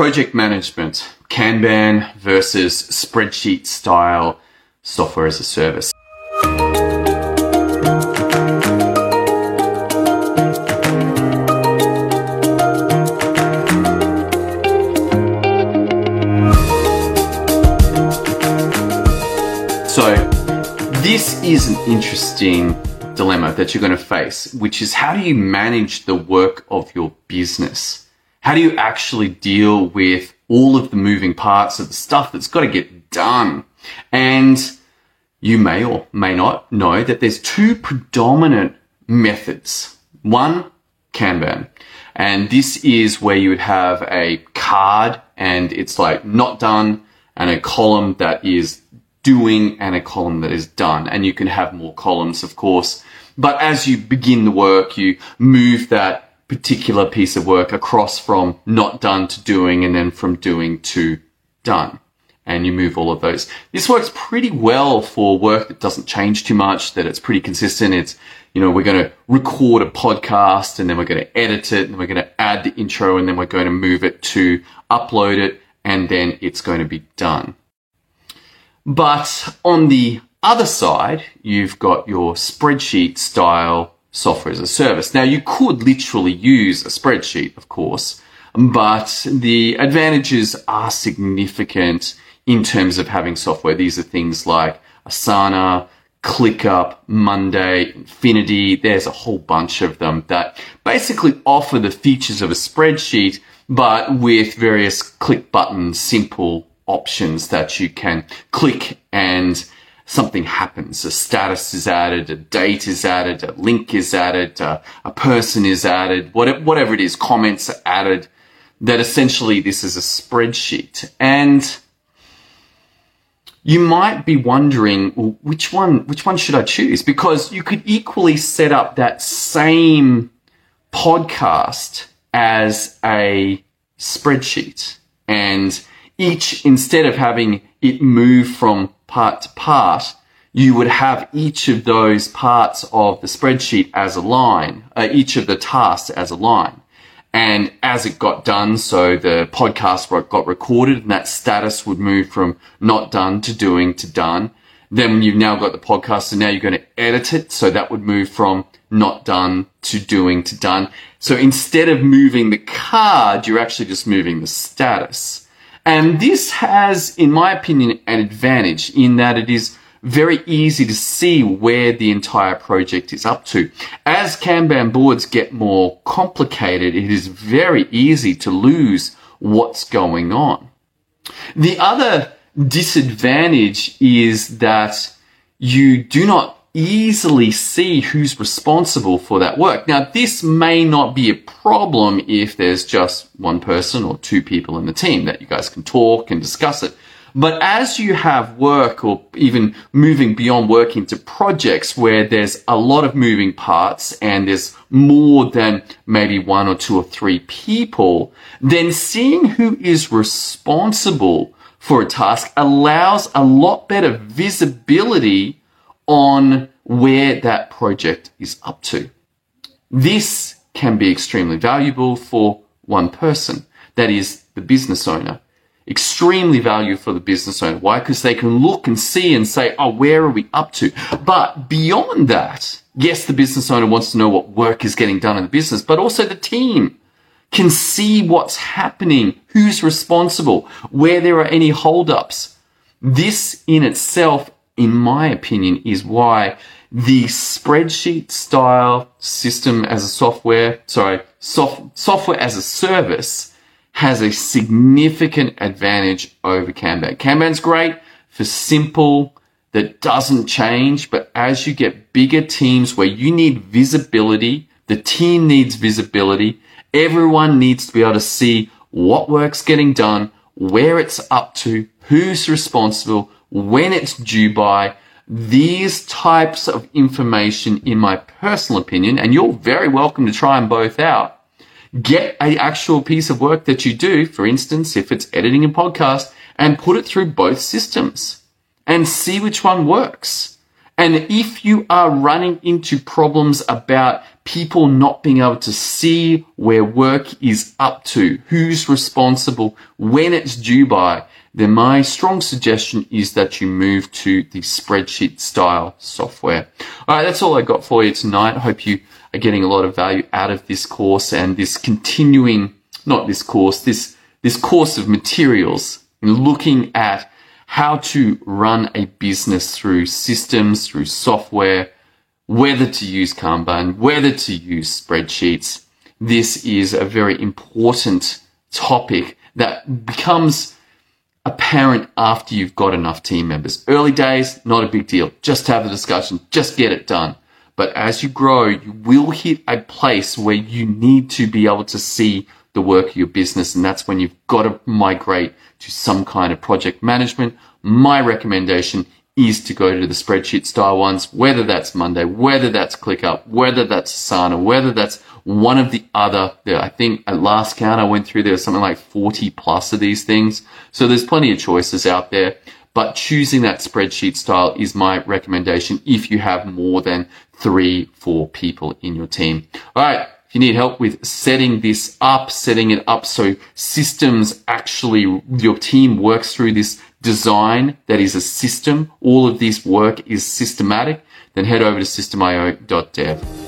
project management, Kanban versus spreadsheet style software as a service. So, this is an interesting dilemma that you're going to face, which is how do you manage the work of your business? How do you actually deal with all of the moving parts of the stuff that's got to get done? And you may or may not know that there's two predominant methods. One, Kanban. And this is where you would have a card and it's like not done and a column that is doing and a column that is done. And you can have more columns, of course. But as you begin the work, you move that particular piece of work across from not done to doing and then from doing to done. And you move all of those. This works pretty well for work that doesn't change too much, that it's pretty consistent. It's, you know, we're going to record a podcast and then we're going to edit it and we're going to add the intro and then we're going to move it to upload it and then it's going to be done. But on the other side, you've got your spreadsheet style software as a service. Now you could literally use a spreadsheet, of course, but the advantages are significant in terms of having software. These are things like Asana, ClickUp, Monday, Infinity. There's a whole bunch of them that basically offer the features of a spreadsheet, but with various click button, simple options that you can click and something happens. A status is added, a date is added, a link is added, a, a person is added, whatever it is, comments are added, that essentially this is a spreadsheet. And you might be wondering, which one, which one should I choose? Because you could equally set up that same podcast as a spreadsheet and each, instead of having it move from part to part, you would have each of those parts of the spreadsheet as a line, uh, each of the tasks as a line. And as it got done, so the podcast got recorded and that status would move from not done to doing to done. Then you've now got the podcast and now you're going to edit it. So that would move from not done to doing to done. So instead of moving the card, you're actually just moving the status. And this has, in my opinion, an advantage in that it is very easy to see where the entire project is up to. As Kanban boards get more complicated, it is very easy to lose what's going on. The other disadvantage is that you do not easily see who's responsible for that work. Now, this may not be a problem if there's just one person or two people in the team that you guys can talk and discuss it. But as you have work or even moving beyond work into projects where there's a lot of moving parts and there's more than maybe one or two or three people, then seeing who is responsible for a task allows a lot better visibility on where that project is up to. This can be extremely valuable for one person, that is the business owner. Extremely valuable for the business owner. Why? Because they can look and see and say, oh, where are we up to? But beyond that, yes, the business owner wants to know what work is getting done in the business, but also the team can see what's happening, who's responsible, where there are any holdups. This in itself in my opinion, is why the spreadsheet style system as a software, sorry, soft, software as a service has a significant advantage over Kanban. Kanban's great for simple, that doesn't change, but as you get bigger teams where you need visibility, the team needs visibility, everyone needs to be able to see what work's getting done, where it's up to, who's responsible, when it's due by, these types of information, in my personal opinion, and you're very welcome to try them both out. Get a actual piece of work that you do, for instance, if it's editing a podcast, and put it through both systems and see which one works. And if you are running into problems about people not being able to see where work is up to, who's responsible, when it's due by, then my strong suggestion is that you move to the spreadsheet style software. All right, that's all I got for you tonight. I hope you are getting a lot of value out of this course and this continuing, not this course, this, this course of materials in looking at how to run a business through systems, through software, whether to use Kanban, whether to use spreadsheets. This is a very important topic that becomes apparent after you've got enough team members. Early days, not a big deal. Just have the discussion, just get it done. But as you grow, you will hit a place where you need to be able to see the work of your business. And that's when you've got to migrate to some kind of project management. My recommendation is to go to the spreadsheet style ones, whether that's Monday, whether that's ClickUp, whether that's Asana, whether that's one of the other. I think at last count I went through there was something like 40 plus of these things. So there's plenty of choices out there, but choosing that spreadsheet style is my recommendation if you have more than three, four people in your team. All right. If you need help with setting this up, setting it up so systems actually, your team works through this design that is a system, all of this work is systematic, then head over to systemio.dev.